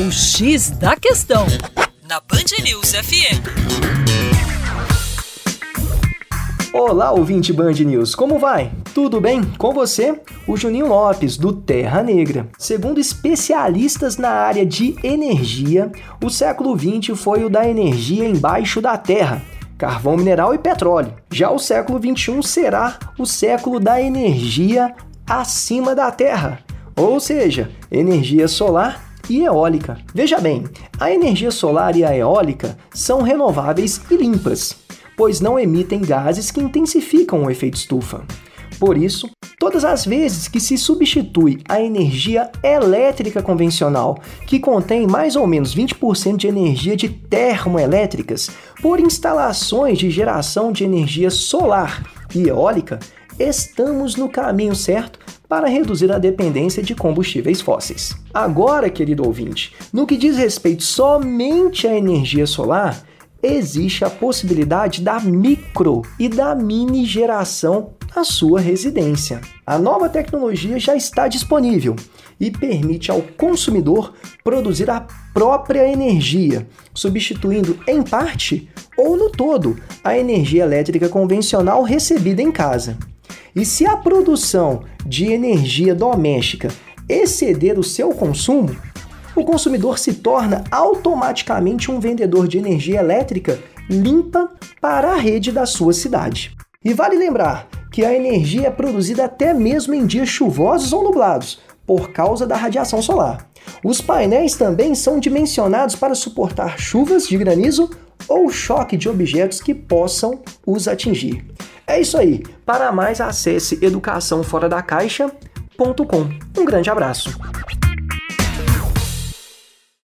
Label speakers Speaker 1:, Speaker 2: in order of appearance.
Speaker 1: O X da Questão, na Band News FM.
Speaker 2: Olá, ouvinte Band News, como vai? Tudo bem com você? O Juninho Lopes, do Terra Negra. Segundo especialistas na área de energia, o século XX foi o da energia embaixo da terra carvão mineral e petróleo. Já o século XXI será o século da energia acima da Terra, ou seja, energia solar e eólica. Veja bem, a energia solar e a eólica são renováveis e limpas, pois não emitem gases que intensificam o efeito estufa. Por isso, todas as vezes que se substitui a energia elétrica convencional, que contém mais ou menos 20% de energia de termoelétricas, por instalações de geração de energia solar e eólica, estamos no caminho certo para reduzir a dependência de combustíveis fósseis. Agora, querido ouvinte, no que diz respeito somente à energia solar, existe a possibilidade da micro e da mini geração na sua residência. A nova tecnologia já está disponível e permite ao consumidor produzir a própria energia, substituindo em parte ou no todo a energia elétrica convencional recebida em casa. E se a produção de energia doméstica exceder o seu consumo, o consumidor se torna automaticamente um vendedor de energia elétrica limpa para a rede da sua cidade. E vale lembrar que a energia é produzida até mesmo em dias chuvosos ou nublados, por causa da radiação solar. Os painéis também são dimensionados para suportar chuvas de granizo ou choque de objetos que possam os atingir. É isso aí. Para mais, acesse educaçãoforadacaixa.com. Um grande abraço.